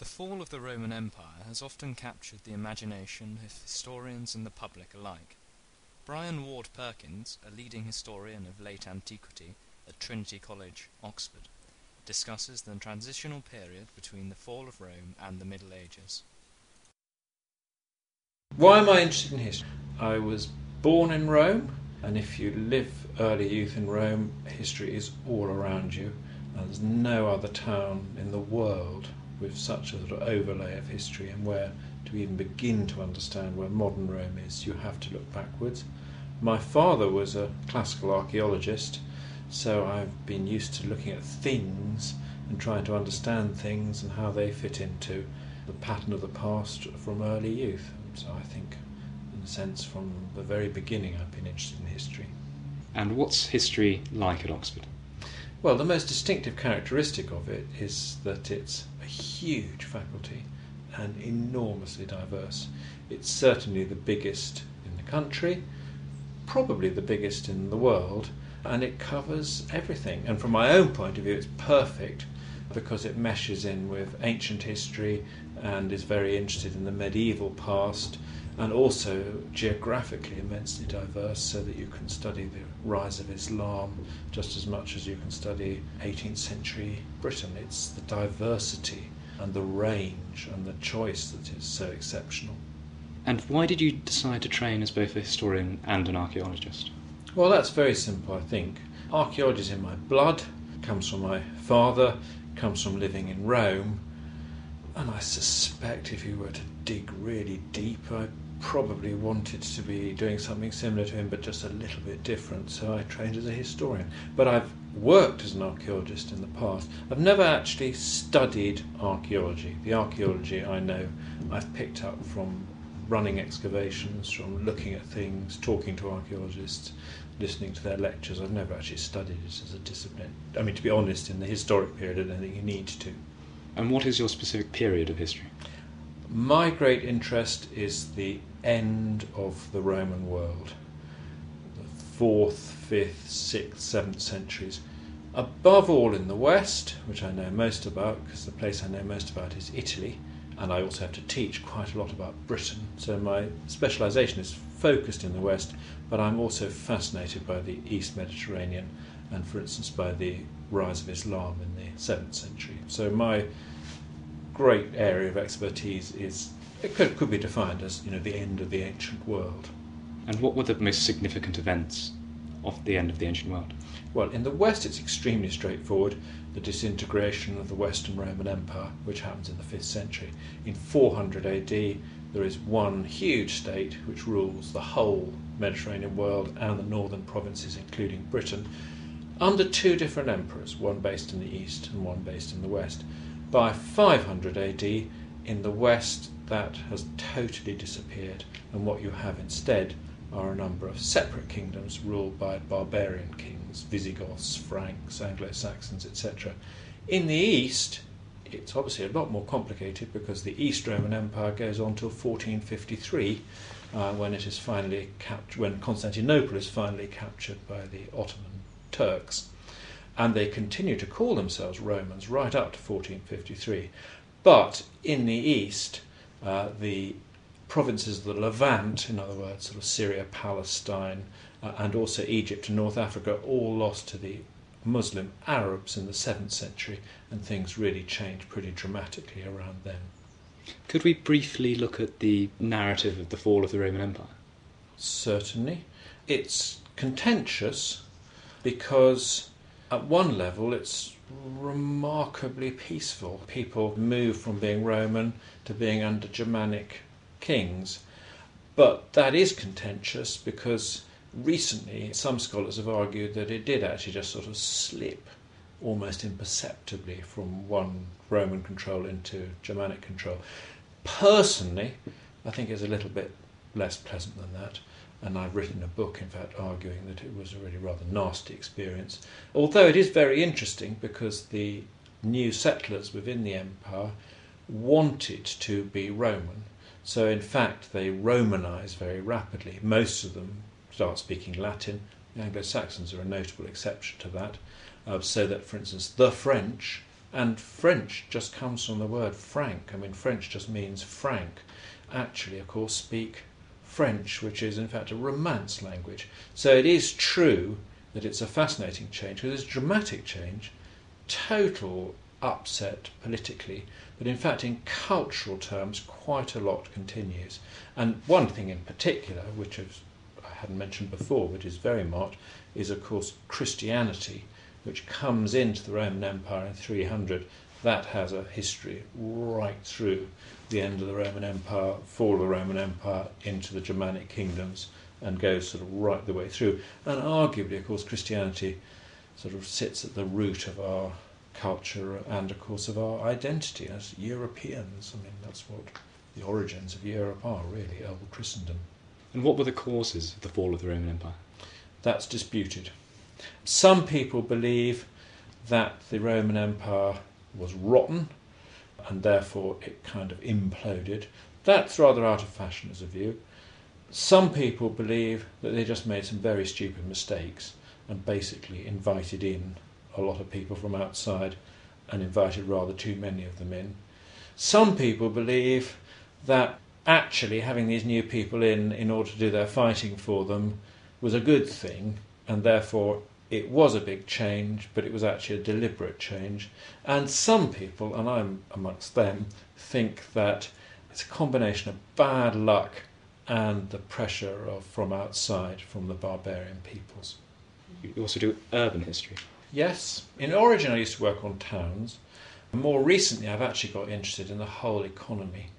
The fall of the Roman Empire has often captured the imagination of historians and the public alike. Bryan Ward Perkins, a leading historian of late antiquity at Trinity College, Oxford, discusses the transitional period between the fall of Rome and the Middle Ages. Why am I interested in history? I was born in Rome, and if you live early youth in Rome, history is all around you. There's no other town in the world with such a sort of overlay of history and where to even begin to understand where modern Rome is, you have to look backwards. My father was a classical archaeologist, so I've been used to looking at things and trying to understand things and how they fit into the pattern of the past from early youth. So I think, in a sense, from the very beginning, I've been interested in history. And what's history like at Oxford? Well, the most distinctive characteristic of it is that it's huge faculty and enormously diverse. It's certainly the biggest in the country, probably the biggest in the world, and it covers everything. And from my own point of view, it's perfect because it meshes in with ancient history and is very interested in the medieval past and also geographically immensely diverse so that you can study the rise of Islam just as much as you can study 18th century Britain. It's the diversity and the range and the choice that is so exceptional. And why did you decide to train as both a historian and an archaeologist? Well, that's very simple, I think. Archaeology is in my blood, comes from my father, comes from living in Rome, and I suspect if you were to dig really deep, I probably wanted to be doing something similar to him, but just a little bit different. So I trained as a historian. But I've worked as an archaeologist in the past. I've never actually studied archaeology. The archaeology I know I've picked up from running excavations, from looking at things, talking to archaeologists, listening to their lectures. I've never actually studied it as a discipline. I mean, to be honest, in the historic period, I don't think you need to. And what is your specific period of history? My great interest is the end of the Roman world, the fourth, fifth, sixth, seventh centuries. Above all in the West, which I know most about, because the place I know most about is Italy, and I also have to teach quite a lot about Britain. So my specialisation is focused in the West, but I'm also fascinated by the East Mediterranean and, for instance, by the rise of Islam in the 7th century. So my great area of expertise is it could, could be defined as you know the end of the ancient world. And what were the most significant events of the end of the ancient world? Well, in the West, it's extremely straightforward. The disintegration of the Western Roman Empire, which happens in the 5th century. In 400 AD, there is one huge state which rules the whole Mediterranean world and the northern provinces, including Britain, under two different emperors, one based in the east and one based in the west. By 500 AD, in the West, that has totally disappeared, and what you have instead are a number of separate kingdoms ruled by barbarian kings Visigoths, Franks, Anglo Saxons, etc. In the East, it's obviously a lot more complicated because the East Roman Empire goes on till 1453, uh, when it is finally when Constantinople is finally captured by the Ottoman Turks and they continue to call themselves Romans right up to 1453. But in the east, uh, the provinces of the Levant, in other words, sort of Syria, Palestine, uh, and also Egypt and North Africa, all lost to the Muslim Arabs in the 7th century, and things really changed pretty dramatically around then. Could we briefly look at the narrative of the fall of the Roman Empire? Certainly. It's contentious because at one level, it's remarkably peaceful. People move from being Roman to being under Germanic kings. But that is contentious because recently some scholars have argued that it did actually just sort of slip almost imperceptibly from one Roman control into Germanic control. Personally, I think it's a little bit less pleasant than that and I've written a book, in fact, arguing that it was a really rather nasty experience. Although it is very interesting because the new settlers within the empire wanted to be Roman. So, in fact, they Romanize very rapidly. Most of them start speaking Latin. The Anglo Saxons are a notable exception to that. Uh, so that, for instance, the French And French just comes from the word Frank. I mean, French just means frank. Actually, of course, speak French, which is in fact a Romance language. So it is true that it's a fascinating change because it's a dramatic change, total upset politically, but in fact, in cultural terms, quite a lot continues. And one thing in particular, which I hadn't mentioned before, but is very marked, is of course Christianity which comes into the Roman Empire in 300, that has a history right through the end of the Roman Empire, fall of the Roman Empire, into the Germanic kingdoms, and goes sort of right the way through. And arguably, of course, Christianity sort of sits at the root of our culture and, of course, of our identity as Europeans. I mean, that's what the origins of Europe are, really, old Christendom. And what were the causes of the fall of the Roman Empire? That's disputed. Some people believe that the Roman Empire was rotten and therefore it kind of imploded. That's rather out of fashion as a view. Some people believe that they just made some very stupid mistakes and basically invited in a lot of people from outside and invited rather too many of them in. Some people believe that actually having these new people in in order to do their fighting for them was a good thing and therefore it was a big change, but it was actually a deliberate change. And some people, and I'm amongst them, think that it's a combination of bad luck and the pressure of from outside, from the barbarian peoples. You also do urban history. Yes, in origin I used to work on towns. More recently, I've actually got interested in the whole economy,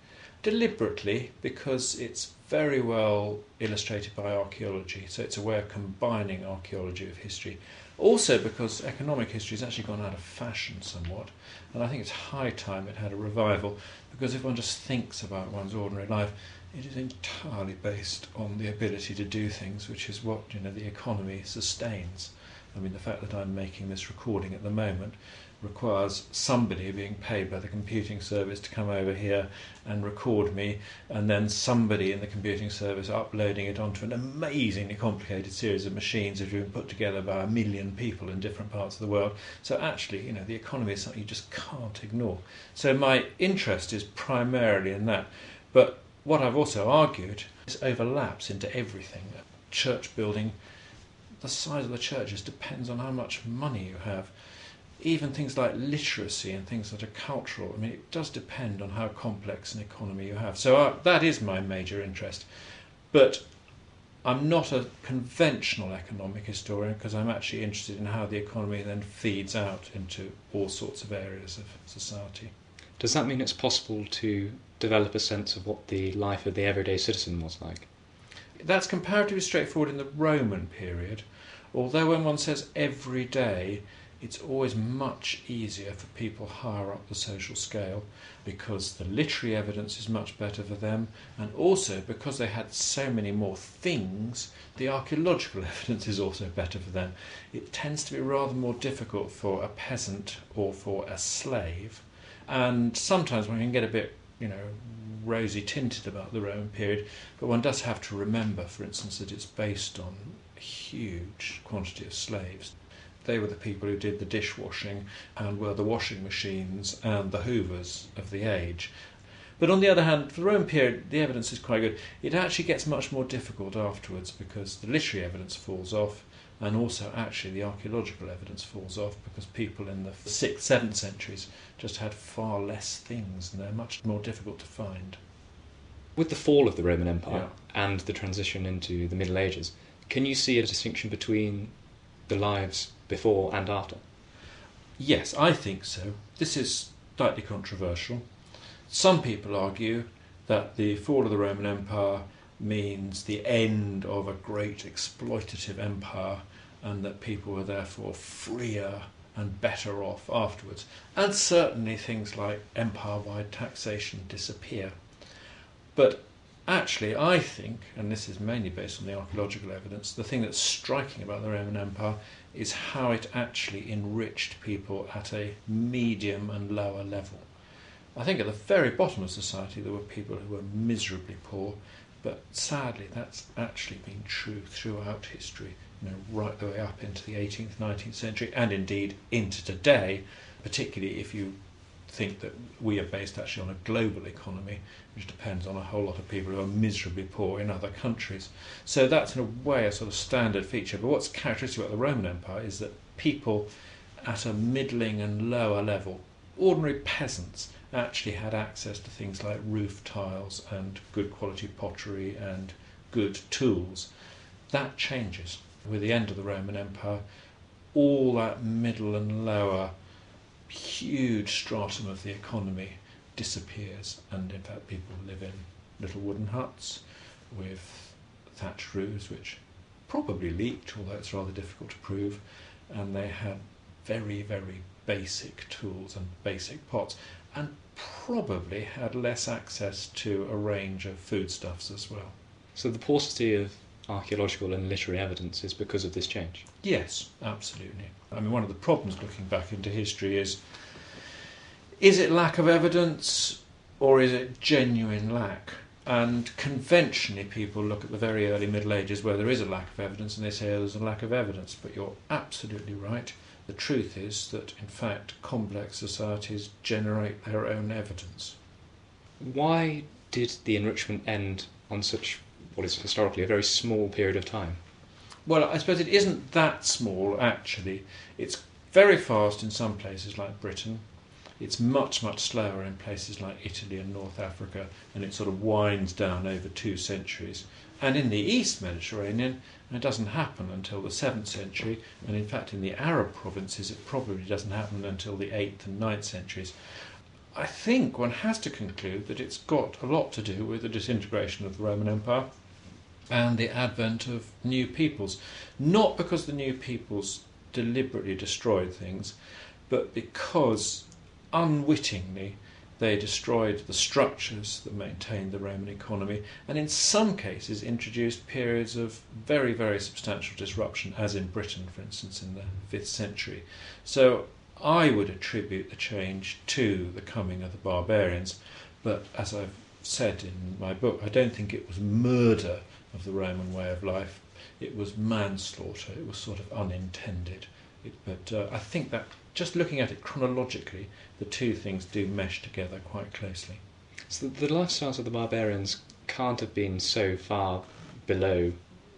deliberately because it's very well illustrated by archaeology. So it's a way of combining archaeology with history. Also, because economic history has actually gone out of fashion somewhat, and I think it's high time it had a revival. Because if one just thinks about one's ordinary life, it is entirely based on the ability to do things, which is what you know the economy sustains. I mean, the fact that I'm making this recording at the moment requires somebody being paid by the computing service to come over here and record me, and then somebody in the computing service uploading it onto an amazingly complicated series of machines that have been put together by a million people in different parts of the world. So actually, you know, the economy is something you just can't ignore. So my interest is primarily in that. But what I've also argued is overlaps into everything. Church building, the size of the churches depends on how much money you have even things like literacy and things that are cultural, I mean, it does depend on how complex an economy you have. So uh, that is my major interest. But I'm not a conventional economic historian because I'm actually interested in how the economy then feeds out into all sorts of areas of society. Does that mean it's possible to develop a sense of what the life of the everyday citizen was like? That's comparatively straightforward in the Roman period, although when one says every day, it's always much easier for people higher up the social scale because the literary evidence is much better for them, and also because they had so many more things, the archaeological evidence is also better for them. It tends to be rather more difficult for a peasant or for a slave, and sometimes one can get a bit, you know, rosy tinted about the Roman period, but one does have to remember, for instance, that it's based on a huge quantity of slaves. They were the people who did the dishwashing and were the washing machines and the hoovers of the age. But on the other hand, for the Roman period, the evidence is quite good. It actually gets much more difficult afterwards because the literary evidence falls off, and also actually the archaeological evidence falls off because people in the 6th, 7th centuries just had far less things and they're much more difficult to find. With the fall of the Roman Empire Yeah. and the transition into the Middle Ages, can you see a distinction between the lives before and after? Yes, I think so. This is slightly controversial. Some people argue that the fall of the Roman Empire means the end of a great exploitative empire and that people were therefore freer and better off afterwards. And certainly things like empire wide taxation disappear. But actually, I think, and this is mainly based on the archaeological evidence, the thing that's striking about the Roman Empire is how it actually enriched people at a medium and lower level. I think at the very bottom of society there were people who were miserably poor, but sadly that's actually been true throughout history, you know, right the way up into the 18th, 19th century, and indeed into today, particularly if you think that we are based actually on a global economy, which depends on a whole lot of people who are miserably poor in other countries. So that's in a way a sort of standard feature. But what's characteristic about the Roman Empire is that people at a middling and lower level, ordinary peasants, actually had access to things like roof tiles and good quality pottery and good tools. That changes with the end of the Roman Empire. All that middle and lower huge stratum of the economy disappears, and in fact, people live in little wooden huts with thatched roofs, which probably leaked, although it's rather difficult to prove, and they had very, very basic tools and basic pots, and probably had less access to a range of foodstuffs as well. So the paucity of archaeological and literary evidence is because of this change? Yes, absolutely. I mean, one of the problems looking back into history is is it lack of evidence or is it genuine lack? And conventionally, people look at the very early Middle Ages where there is a lack of evidence and they say oh, there's a lack of evidence. But you're absolutely right. The truth is that, in fact, complex societies generate their own evidence. Why did the enrichment end on such what is historically a very small period of time? Well, I suppose it isn't that small, actually. It's very fast in some places like Britain. It's much, much slower in places like Italy and North Africa, and it sort of winds down over two centuries. And in the East Mediterranean, it doesn't happen until the 7th century, and in fact, in the Arab provinces, it probably doesn't happen until the 8th and 9th centuries. I think one has to conclude that it's got a lot to do with the disintegration of the Roman Empire and the advent of new peoples. Not because the new peoples deliberately destroyed things, but because unwittingly they destroyed the structures that maintained the Roman economy, and in some cases introduced periods of very, very substantial disruption, as in Britain, for instance, in the 5th century. So I would attribute the change to the coming of the barbarians, but as I've said in my book, I don't think it was murder of the Roman way of life. It was manslaughter. It was sort of unintended. It, but uh, I think that just looking at it chronologically, the two things do mesh together quite closely. So the lifestyles of the barbarians can't have been so far below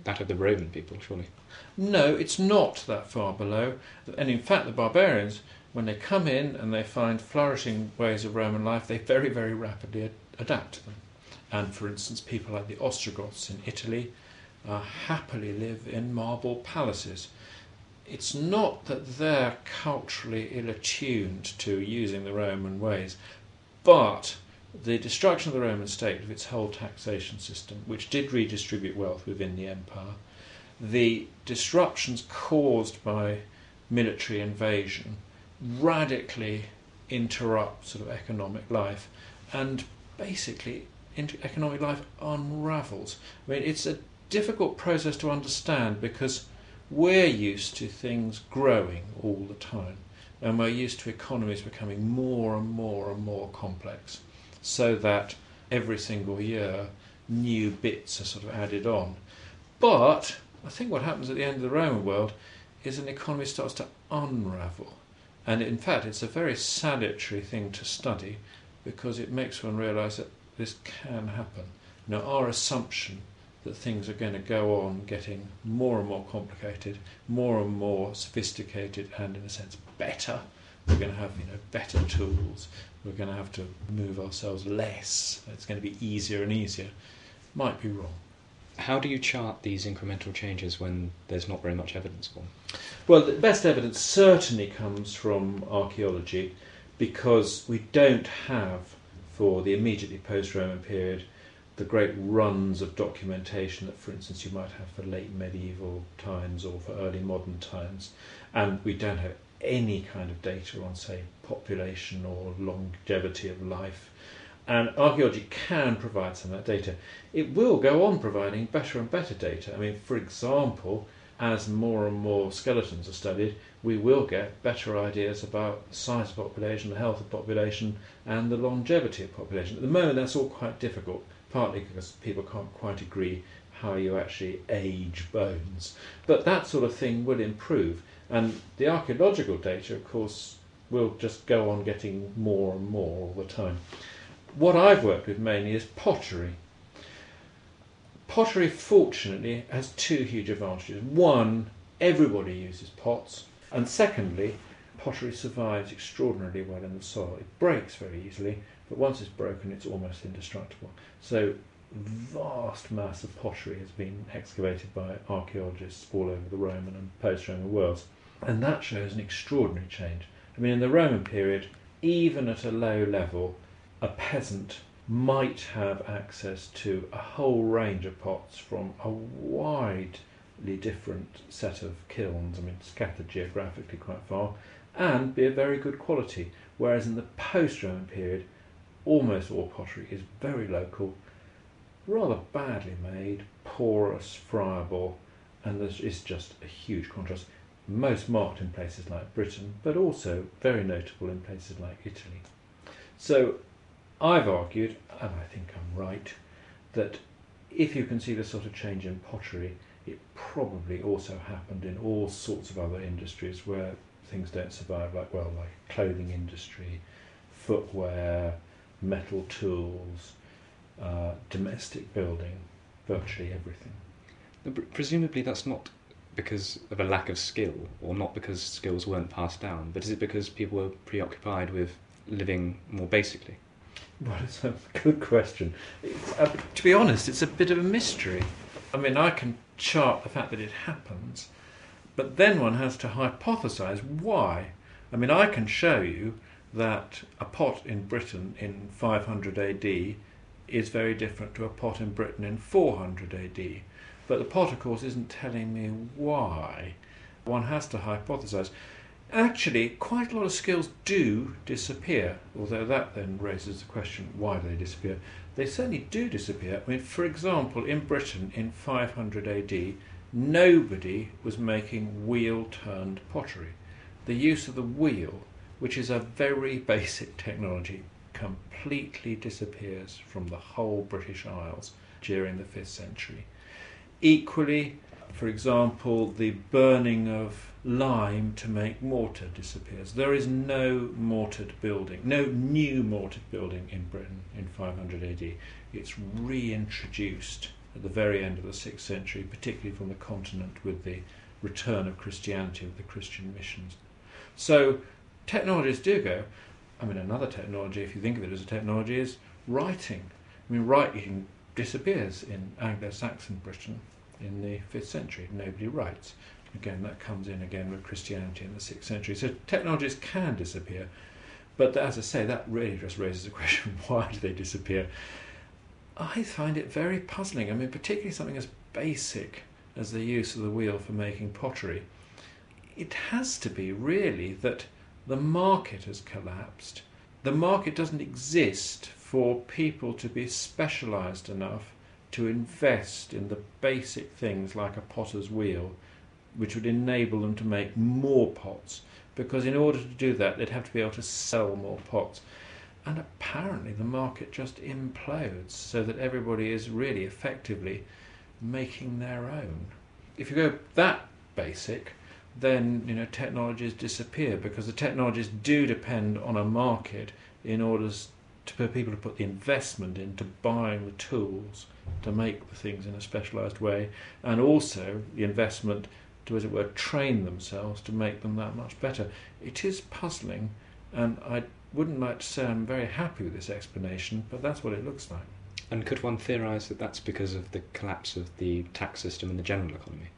that of the Roman people, surely. No, it's not that far below. And in fact, the barbarians, when they come in and they find flourishing ways of Roman life, they very, very rapidly ad- adapt to them. And for instance, people like the Ostrogoths in Italy uh, happily live in marble palaces. It's not that they're culturally ill attuned to using the Roman ways, but the destruction of the Roman state, of its whole taxation system, which did redistribute wealth within the empire, the disruptions caused by military invasion radically interrupt sort of economic life and basically economic life unravels. I mean, it's a difficult process to understand because we're used to things growing all the time, and we're used to economies becoming more and more and more complex, so that every single year new bits are sort of added on. But I think what happens at the end of the Roman world is an economy starts to unravel. And in fact, it's a very salutary thing to study because it makes one realize that this can happen. Now, our assumption that things are going to go on getting more and more complicated, more and more sophisticated, and in a sense better. We're going to have you know better tools. We're going to have to move ourselves less. It's going to be easier and easier. Might be wrong. How do you chart these incremental changes when there's not very much evidence for them? Well, the best evidence certainly comes from archaeology because we don't have for the immediately post-Roman period, the great runs of documentation that, for instance, you might have for late medieval times or for early modern times, and we don't have any kind of data on, say, population or longevity of life. And archaeology can provide some of that data. It will go on providing better and better data. I mean, for example, as more and more skeletons are studied, we will get better ideas about size of population, the health of population, and the longevity of population. At the moment, that's all quite difficult, partly because people can't quite agree how you actually age bones. But that sort of thing will improve. And the archaeological data, of course, will just go on getting more and more all the time. What I've worked with mainly is pottery. Pottery, fortunately, has two huge advantages. One, everybody uses pots, and secondly, pottery survives extraordinarily well in the soil. It breaks very easily, but once it's broken, it's almost indestructible. So, vast mass of pottery has been excavated by archaeologists all over the Roman and post-Roman worlds, and that shows an extraordinary change. I mean, in the Roman period, even at a low level, a peasant might have access to a whole range of pots from a widely different set of kilns, I mean, scattered geographically quite far, and be of very good quality. Whereas in the post Roman period, almost all pottery is very local, rather badly made, porous, friable, and there's just a huge contrast. Most marked in places like Britain, but also very notable in places like Italy. So I've argued, and I think I'm right, that if you can see the sort of change in pottery, it probably also happened in all sorts of other industries where things don't survive, like well, like clothing industry, footwear, metal tools, uh, domestic building, virtually everything. Presumably, that's not because of a lack of skill, or not because skills weren't passed down, but is it because people were preoccupied with living more basically? Well, it's a good question. Uh, to be honest, it's a bit of a mystery. I mean, I can chart the fact that it happens, but then one has to hypothesize why. I mean, I can show you that a pot in Britain in 500 AD is very different to a pot in Britain in 400 AD. But the pot, of course, isn't telling me why. One has to hypothesize. Actually, quite a lot of skills do disappear, although that then raises the question why do they disappear? They certainly do disappear. I mean, for example, in Britain in 500 AD, nobody was making wheel turned pottery. The use of the wheel, which is a very basic technology, completely disappears from the whole British Isles during the 5th century. Equally, for example, the burning of lime to make mortar disappears. There is no mortared building, no new mortared building in Britain in 500 AD. It's reintroduced at the very end of the 6th century, particularly from the continent with the return of Christianity, with the Christian missions. So technologies do go. I mean, another technology, if you think of it as a technology, is writing. I mean, writing disappears in Anglo Saxon Britain in the 5th century. Nobody writes. Again, that comes in again with Christianity in the 6th century. So technologies can disappear. But as I say, that really just raises the question why do they disappear? I find it very puzzling. I mean, particularly something as basic as the use of the wheel for making pottery. It has to be really that the market has collapsed. The market doesn't exist for people to be specialized enough to invest in the basic things like a potter's wheel, which would enable them to make more pots. Because in order to do that, they'd have to be able to sell more pots. And apparently, the market just implodes so that everybody is really effectively making their own. If you go that basic, then you know technologies disappear because the technologies do depend on a market in order to, for people to put the investment into buying the tools to make the things in a specialised way, and also the investment to, as it were, train themselves to make them that much better. It is puzzling, and I wouldn't like to say I'm very happy with this explanation, but that's what it looks like. And could one theorise that that's because of the collapse of the tax system in the general economy?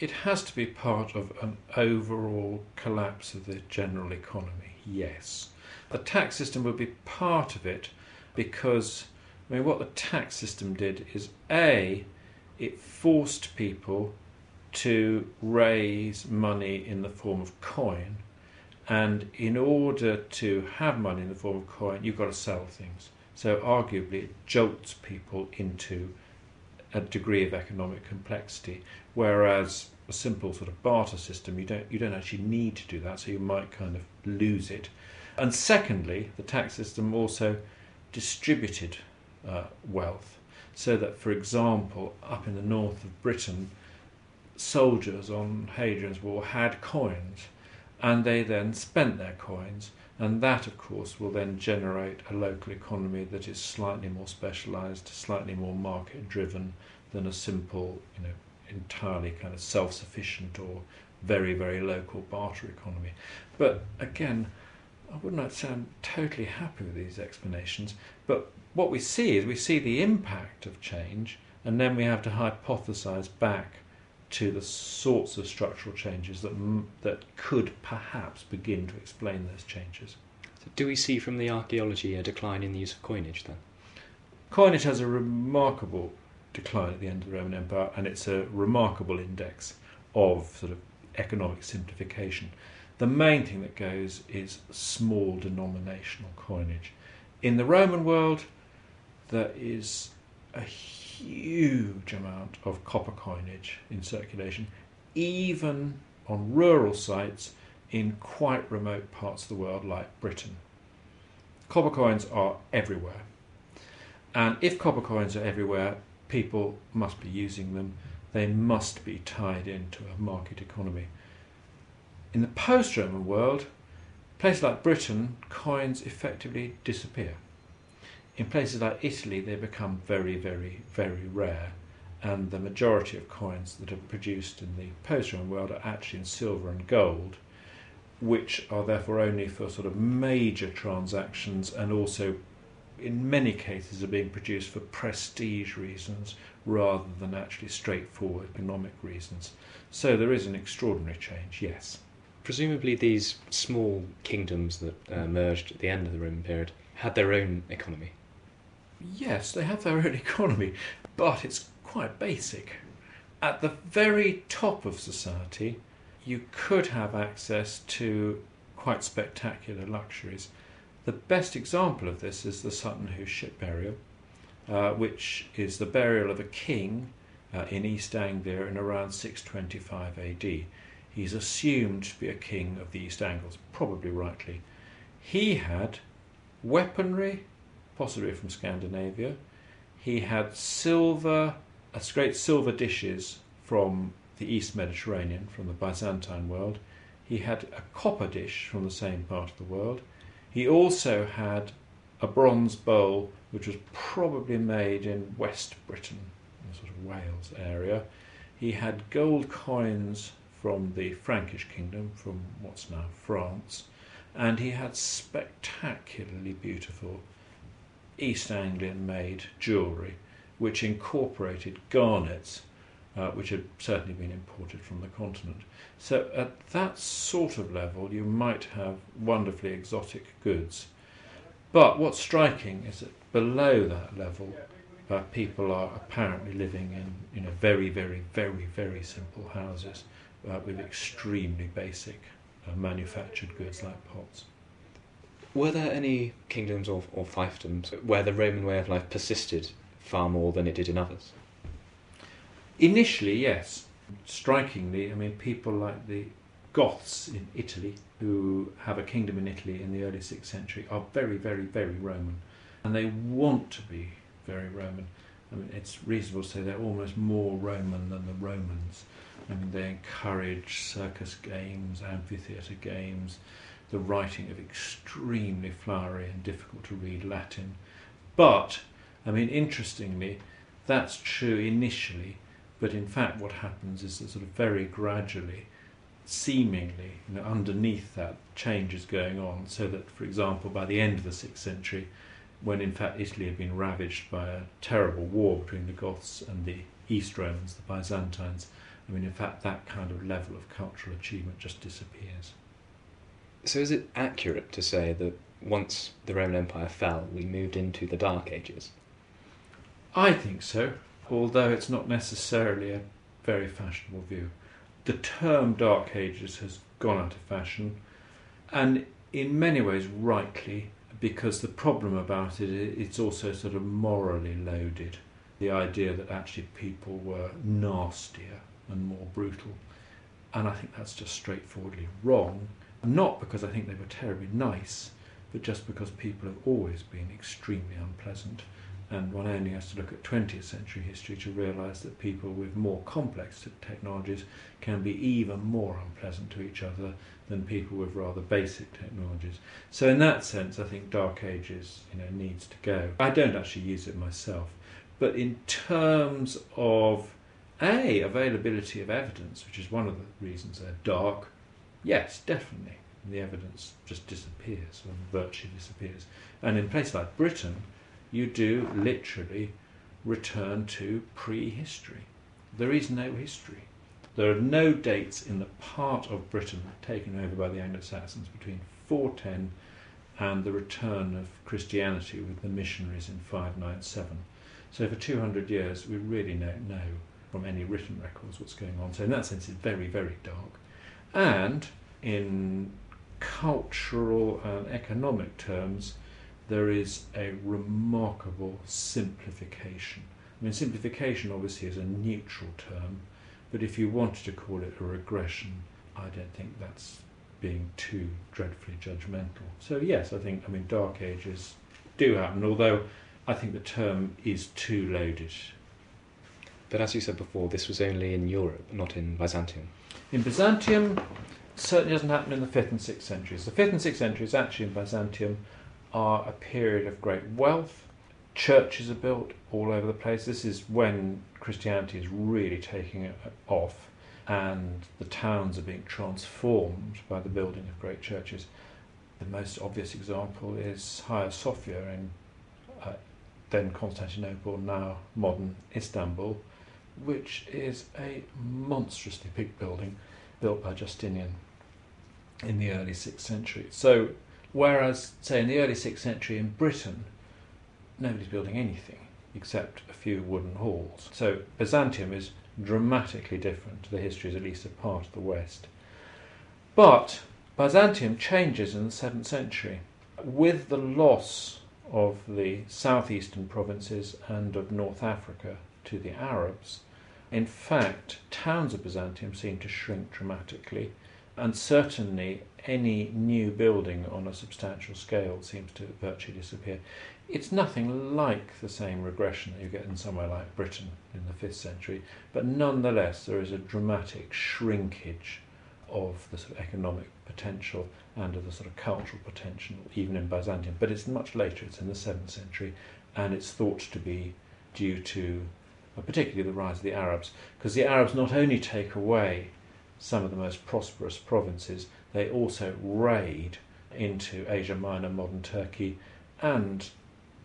It has to be part of an overall collapse of the general economy, yes. The tax system would be part of it because, I mean, what the tax system did is A, it forced people to raise money in the form of coin, and in order to have money in the form of coin, you've got to sell things. So, arguably, it jolts people into a degree of economic complexity, whereas a simple sort of barter system, you don't you don't actually need to do that, so you might kind of lose it. And secondly, the tax system also distributed uh, wealth, so that, for example, up in the north of Britain, soldiers on Hadrian's Wall had coins, and they then spent their coins, and that, of course, will then generate a local economy that is slightly more specialised, slightly more market driven than a simple, you know, entirely kind of self sufficient or very, very local barter economy. But again, I would not I'm totally happy with these explanations, but what we see is we see the impact of change, and then we have to hypothesize back to the sorts of structural changes that, that could perhaps begin to explain those changes. So do we see from the archaeology a decline in the use of coinage then? Coinage has a remarkable decline at the end of the Roman Empire, and it's a remarkable index of sort of economic simplification. The main thing that goes is small denominational coinage. In the Roman world, there is a huge amount of copper coinage in circulation, even on rural sites in quite remote parts of the world like Britain. Copper coins are everywhere. And if copper coins are everywhere, people must be using them. They must be tied into a market economy. In the post Roman world, places like Britain, coins effectively disappear. In places like Italy, they become very, very, very rare, and the majority of coins that are produced in the post Roman world are actually in silver and gold, which are therefore only for sort of major transactions and also in many cases are being produced for prestige reasons rather than actually straightforward economic reasons. So there is an extraordinary change, yes. Presumably, these small kingdoms that uh, emerged at the end of the Roman period had their own economy. Yes, they have their own economy, but it's quite basic. At the very top of society, you could have access to quite spectacular luxuries. The best example of this is the Sutton Hoo ship burial, uh, which is the burial of a king uh, in East Anglia in around 625 AD. He's assumed to be a king of the East Angles, probably rightly. He had weaponry, possibly from Scandinavia. He had silver, uh, great silver dishes from the East Mediterranean, from the Byzantine world. He had a copper dish from the same part of the world. He also had a bronze bowl which was probably made in West Britain, the sort of Wales area. He had gold coins from the Frankish kingdom, from what's now France, and he had spectacularly beautiful East Anglian made jewellery which incorporated garnets, uh, which had certainly been imported from the continent. So at that sort of level, you might have wonderfully exotic goods. But what's striking is that below that level, uh, people are apparently living in you know very, very, very, very simple houses uh, with extremely basic uh, manufactured goods like pots. Were there any kingdoms or, or fiefdoms where the Roman way of life persisted far more than it did in others? Initially, yes strikingly, I mean, people like the Goths in Italy, who have a kingdom in Italy in the early 6th century, are very, very, very Roman. And they want to be very Roman. I mean, it's reasonable to say they're almost more Roman than the Romans. I mean, they encourage circus games, amphitheatre games, the writing of extremely flowery and difficult to read Latin. But, I mean, interestingly, that's true initially but in fact, what happens is that sort of very gradually, seemingly, you know, underneath that, change is going on. So that, for example, by the end of the sixth century, when in fact Italy had been ravaged by a terrible war between the Goths and the East Romans, the Byzantines, I mean, in fact, that kind of level of cultural achievement just disappears. So, is it accurate to say that once the Roman Empire fell, we moved into the Dark Ages? I think so although it's not necessarily a very fashionable view. The term Dark Ages has gone out of fashion, and in many ways rightly, because the problem about it it's also sort of morally loaded. The idea that actually people were nastier and more brutal. And I think that's just straightforwardly wrong. Not because I think they were terribly nice, but just because people have always been extremely unpleasant And one only has to look at 20th century history to realise that people with more complex technologies can be even more unpleasant to each other than people with rather basic technologies. So in that sense, I think Dark Ages, you know, needs to go. I don't actually use it myself, but in terms of a availability of evidence, which is one of the reasons they're dark, yes, definitely. The evidence just disappears, or virtually disappears. And in places like Britain, you do literally return to prehistory. There is no history. There are no dates in the part of Britain taken over by the Anglo Saxons between 410 and the return of Christianity with the missionaries in 597. So for 200 years, we really don't know from any written records what's going on. So in that sense, it's very, very dark. And in cultural and economic terms, there is a remarkable simplification. I mean, simplification obviously is a neutral term, but if you wanted to call it a regression, I don't think that's being too dreadfully judgmental. So, yes, I think, I mean, dark ages do happen, although I think the term is too loaded. But as you said before, this was only in Europe, not in Byzantium. In Byzantium, certainly doesn't happen in the 5th and 6th centuries. The 5th and 6th centuries, actually, in Byzantium, are a period of great wealth. Churches are built all over the place. This is when Christianity is really taking off, and the towns are being transformed by the building of great churches. The most obvious example is Hagia Sophia in uh, then Constantinople, now modern Istanbul, which is a monstrously big building built by Justinian in the early 6th century. So Whereas, say, in the early 6th century in Britain, nobody's building anything except a few wooden halls. So Byzantium is dramatically different to the histories, at least of part of the West. But Byzantium changes in the 7th century. With the loss of the southeastern provinces and of North Africa to the Arabs, in fact, towns of Byzantium seem to shrink dramatically, and certainly any new building on a substantial scale seems to virtually disappear. It's nothing like the same regression that you get in somewhere like Britain in the 5th century, but nonetheless there is a dramatic shrinkage of the sort of economic potential and of the sort of cultural potential, even in Byzantium. But it's much later, it's in the 7th century, and it's thought to be due to particularly the rise of the Arabs, because the Arabs not only take away some of the most prosperous provinces, they also raid into Asia Minor, modern Turkey, and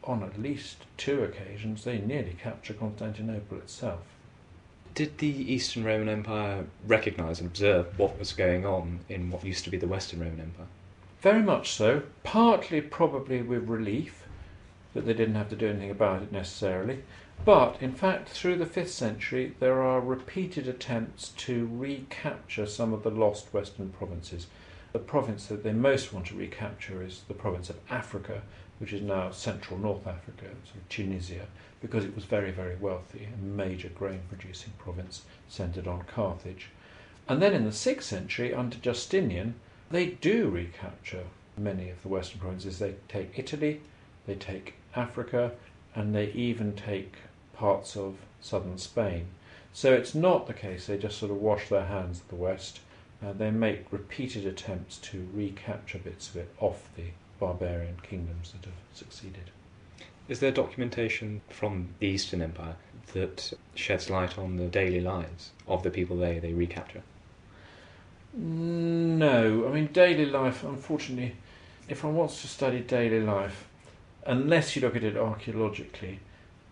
on at least two occasions they nearly capture Constantinople itself. Did the Eastern Roman Empire recognise and observe what was going on in what used to be the Western Roman Empire? Very much so, partly probably with relief that they didn't have to do anything about it necessarily, but in fact, through the 5th century, there are repeated attempts to recapture some of the lost Western provinces. The province that they most want to recapture is the province of Africa, which is now central North Africa, sort of Tunisia, because it was very, very wealthy, a major grain producing province centered on Carthage. And then in the 6th century, under Justinian, they do recapture many of the Western provinces. They take Italy, they take Africa, and they even take parts of southern Spain. So it's not the case they just sort of wash their hands of the West. Uh, they make repeated attempts to recapture bits of it off the barbarian kingdoms that have succeeded. Is there documentation from the Eastern Empire that sheds light on the daily lives of the people they, they recapture? No, I mean, daily life, unfortunately, if one wants to study daily life, unless you look at it archaeologically,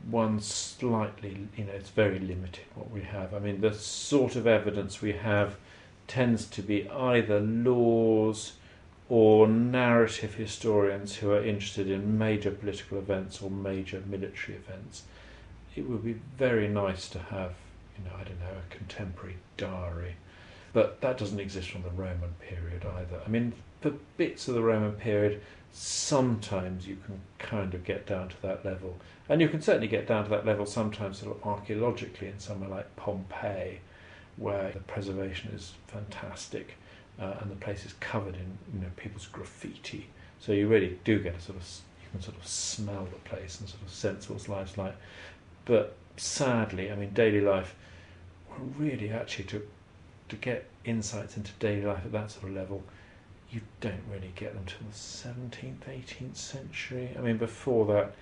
one slightly, you know, it's very limited what we have. I mean, the sort of evidence we have tends to be either laws or narrative historians who are interested in major political events or major military events. It would be very nice to have, you know, I don't know, a contemporary diary. But that doesn't exist from the Roman period either. I mean, for bits of the Roman period, sometimes you can kind of get down to that level. And you can certainly get down to that level sometimes sort of archaeologically in somewhere like Pompeii, where the preservation is fantastic uh, and the place is covered in you know people's graffiti. So you really do get a sort of you can sort of smell the place and sort of sense what life's like. But sadly, I mean, daily life, really actually to, to get insights into daily life at that sort of level, you don't really get them till the 17th, 18th century. I mean, before that,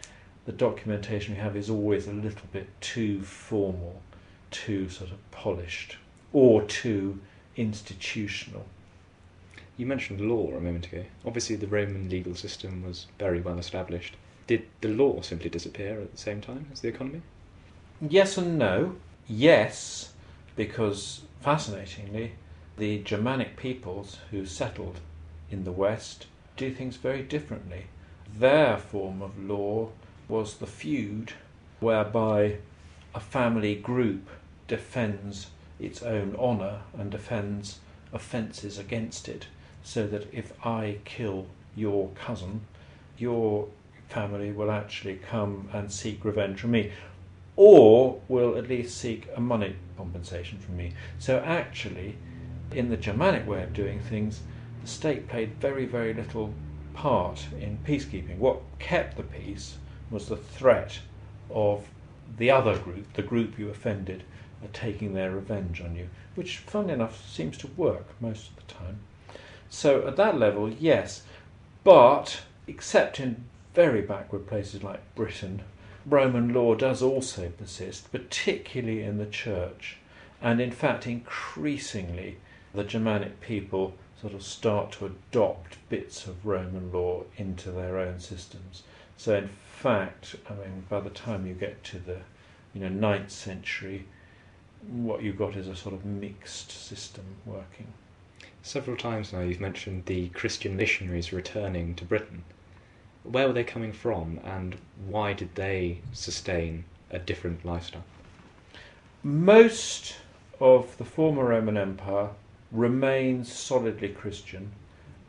the documentation we have is always a little bit too formal, too sort of polished, or too institutional. You mentioned law a moment ago. Obviously, the Roman legal system was very well established. Did the law simply disappear at the same time as the economy? Yes and no. Yes, because fascinatingly, the Germanic peoples who settled in the West do things very differently. Their form of law was the feud, whereby a family group defends its own honour and defends offences against it, so that if I kill your cousin, your family will actually come and seek revenge from me, or will at least seek a money compensation from me. So, actually, in the Germanic way of doing things, the state played very, very little part in peacekeeping. What kept the peace was the threat of the other group, the group you offended, are taking their revenge on you, which, funnily enough, seems to work most of the time. So, at that level, yes, but except in very backward places like Britain, Roman law does also persist, particularly in the church, and in fact, increasingly, the Germanic people sort of start to adopt bits of Roman law into their own systems. So, in fact, I mean, by the time you get to the you know ninth century, what you've got is a sort of mixed system working. Several times now you've mentioned the Christian missionaries returning to Britain. Where were they coming from, and why did they sustain a different lifestyle? Most of the former Roman Empire remains solidly Christian,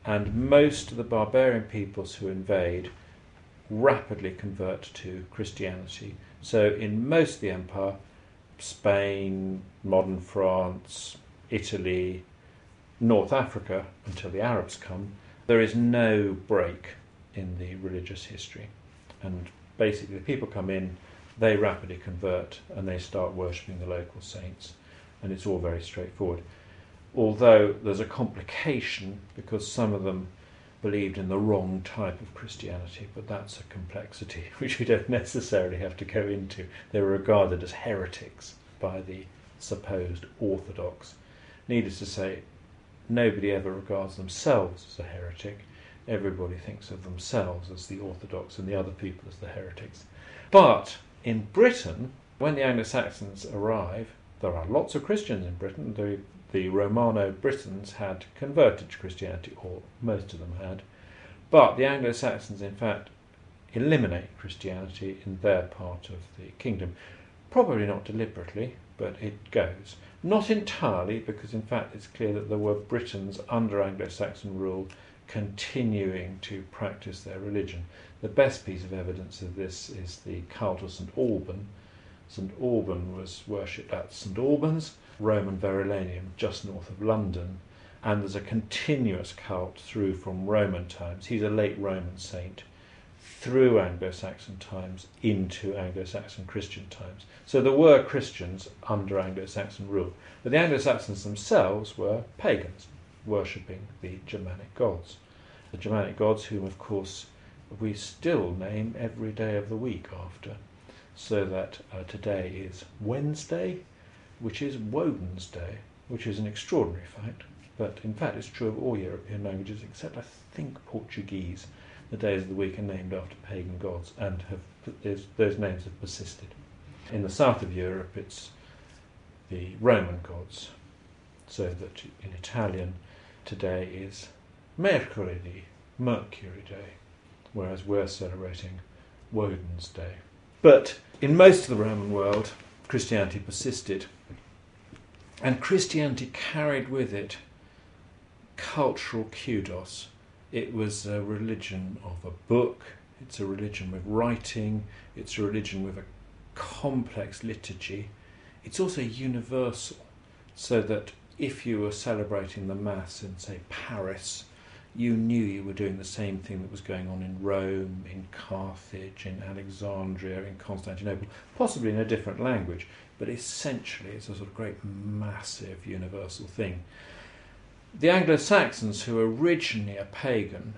and most of the barbarian peoples who invade rapidly convert to Christianity. So, in most of the empire, Spain, modern France, Italy, North Africa, until the Arabs come, there is no break in the religious history. And basically, the people come in, they rapidly convert, and they start worshipping the local saints. And it's all very straightforward. Although there's a complication because some of them believed in the wrong type of Christianity, but that's a complexity which we don't necessarily have to go into. They were regarded as heretics by the supposed orthodox. Needless to say, nobody ever regards themselves as a heretic. Everybody thinks of themselves as the orthodox and the other people as the heretics. But in Britain, when the Anglo Saxons arrive, there are lots of Christians in Britain. The the Romano Britons had converted to Christianity, or most of them had. But the Anglo Saxons, in fact, eliminate Christianity in their part of the kingdom. Probably not deliberately, but it goes. Not entirely, because in fact it's clear that there were Britons under Anglo Saxon rule continuing to practice their religion. The best piece of evidence of this is the cult of St Alban. St Alban was worshipped at St Albans Roman Verulamium just north of London, and there's a continuous cult through from Roman times. He's a late Roman saint through Anglo Saxon times into Anglo Saxon Christian times. So there were Christians under Anglo Saxon rule, but the Anglo Saxons themselves were pagans, worshipping the Germanic gods. The Germanic gods, whom of course we still name every day of the week after, so that uh, today is Wednesday, which is Woden's Day, which is an extraordinary fact, but in fact it's true of all European languages except I think Portuguese. The days of the week are named after pagan gods and have those names have persisted. In the south of Europe it's the Roman gods, so that in Italian today is Mercoledì, Mercury Day, whereas we're celebrating Woden's Day. But in most of the Roman world, Christianity persisted and Christianity carried with it cultural kudos. It was a religion of a book, it's a religion with writing, it's a religion with a complex liturgy. It's also universal, so that if you were celebrating the Mass in, say, Paris, you knew you were doing the same thing that was going on in Rome, in Carthage, in Alexandria, in Constantinople, possibly in a different language, but essentially it's a sort of great massive universal thing. The Anglo Saxons, who were originally a pagan,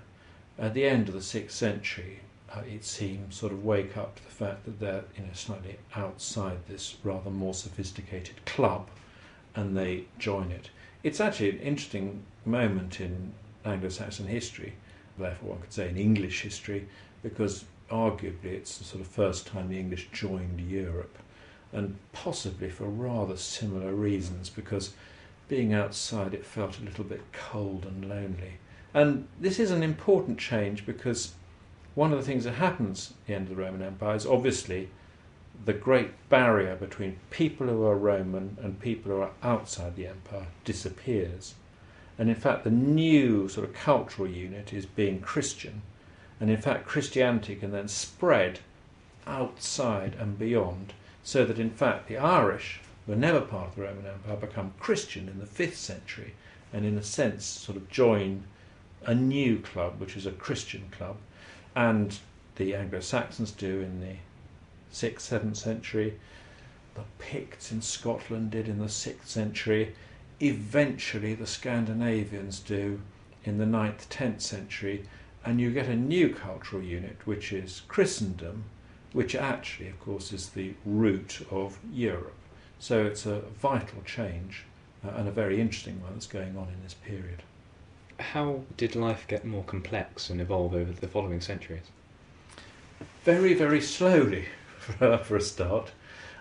at the end of the sixth century, uh, it seems, sort of wake up to the fact that they're you know slightly outside this rather more sophisticated club, and they join it. It's actually an interesting moment in Anglo-Saxon history, therefore one could say in English history, because arguably it's the sort of first time the English joined Europe, and possibly for rather similar reasons, because being outside it felt a little bit cold and lonely. And this is an important change because one of the things that happens at the end of the Roman Empire is obviously the great barrier between people who are Roman and people who are outside the empire disappears. And in fact, the new sort of cultural unit is being Christian. And in fact, Christianity can then spread outside and beyond, so that in fact the Irish, who were never part of the Roman Empire, become Christian in the 5th century, and in a sense sort of join a new club, which is a Christian club, and the Anglo Saxons do in the 6th, 7th century. The Picts in Scotland did in the 6th century. Eventually, the Scandinavians do in the 9th, 10th century. And you get a new cultural unit, which is Christendom, which actually, of course, is the root of Europe. So it's a vital change uh, and a very interesting one that's going on in this period. How did life get more complex and evolve over the following centuries? Very, very slowly, for a start.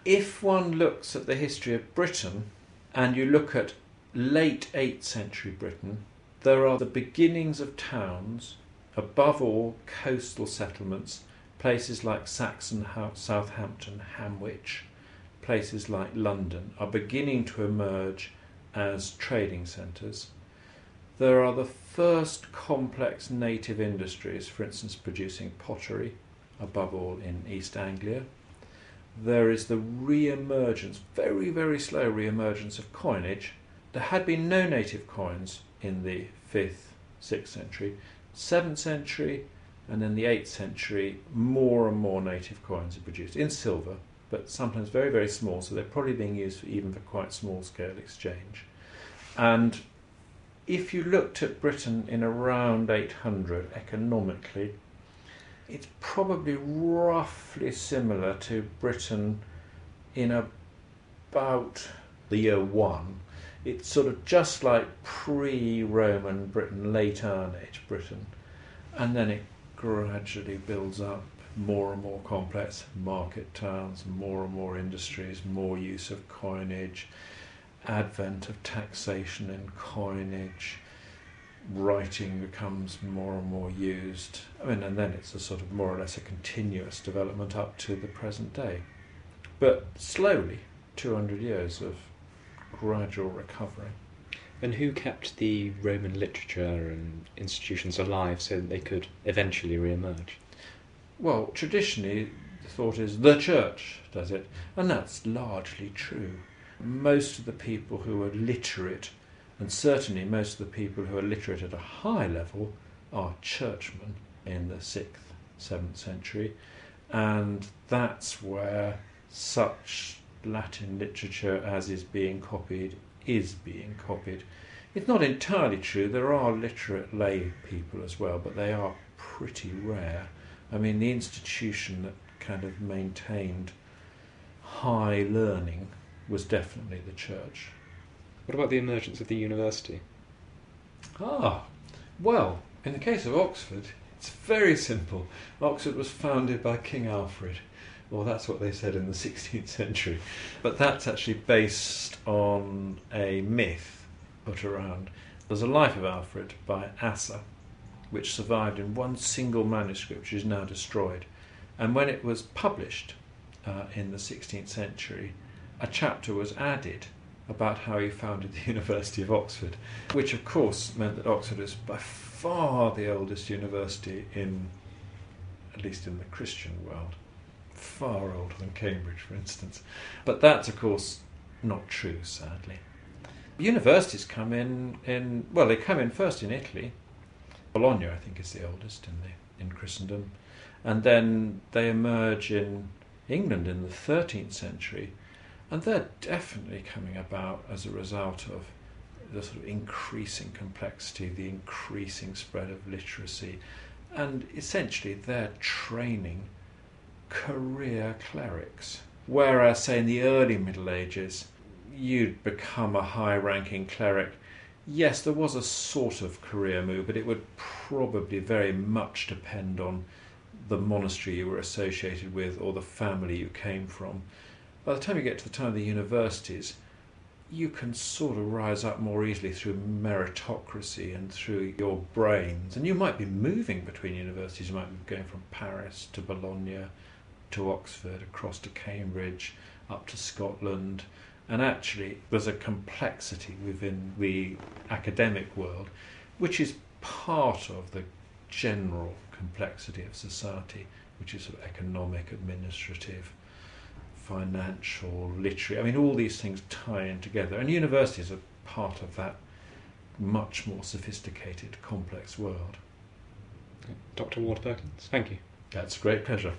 If one looks at the history of Britain and you look at late 8th century Britain, there are the beginnings of towns, above all coastal settlements, places like Saxon, Southampton, Hamwic, places like London are beginning to emerge as trading centres. There are the first complex native industries, for instance, producing pottery, above all in East Anglia. There is the re emergence, very, very slow re emergence of coinage. There had been no native coins in the 5th, 6th century. 7th century, and then the 8th century, more and more native coins are produced in silver, but sometimes very, very small, so they're probably being used for, even for quite small scale exchange. And if you looked at Britain in around 800 economically, it's probably roughly similar to Britain in about the year one. It's sort of just like pre Roman Britain, late Iron Age Britain. And then it gradually builds up more and more complex market towns, more and more industries, more use of coinage advent of taxation and coinage, writing becomes more and more used. I mean, and then it's a sort of more or less a continuous development up to the present day. But slowly, 200 years of gradual recovery. And who kept the Roman literature and institutions alive so that they could eventually re emerge? Well, traditionally, the thought is the church does it, and that's largely true most of the people who are literate, and certainly most of the people who are literate at a high level, are churchmen in the 6th, 7th century. And that's where such Latin literature as is being copied is being copied. It's not entirely true, there are literate lay people as well, but they are pretty rare. I mean, the institution that kind of maintained high learning was definitely the church. What about the emergence of the university? Ah, well, in the case of Oxford, it's very simple. Oxford was founded by King Alfred. Well, that's what they said in the 16th century. But that's actually based on a myth put around. There's a life of Alfred by Asser, which survived in one single manuscript, which is now destroyed. And when it was published uh, in the 16th century, a chapter was added about how he founded the University of Oxford, which of course meant that Oxford is by far the oldest university in, at least in the Christian world, far older than Cambridge, for instance. But that's of course not true, sadly. Universities come in, in well, they come in first in Italy. Bologna, I think, is the oldest in the in Christendom, and then they emerge in England in the 13th century, and they're definitely coming about as a result of the sort of increasing complexity, the increasing spread of literacy, and essentially they're training career clerics. Whereas, say, in the early Middle Ages, you'd become a high ranking cleric. Yes, there was a sort of career move, but it would probably very much depend on the monastery you were associated with or the family you came from. By the time you get to the time of the universities, you can sort of rise up more easily through meritocracy and through your brains. And you might be moving between universities. You might be going from Paris to Bologna to Oxford, across to Cambridge, up to Scotland. And actually, there's a complexity within the academic world, which is part of the general complexity of society, which is sort of economic, administrative, financial, literary. I mean, all these things tie in together, and universities are part of that much more sophisticated, complex world. Dr. Ward Perkins, thank you. That's a great pleasure.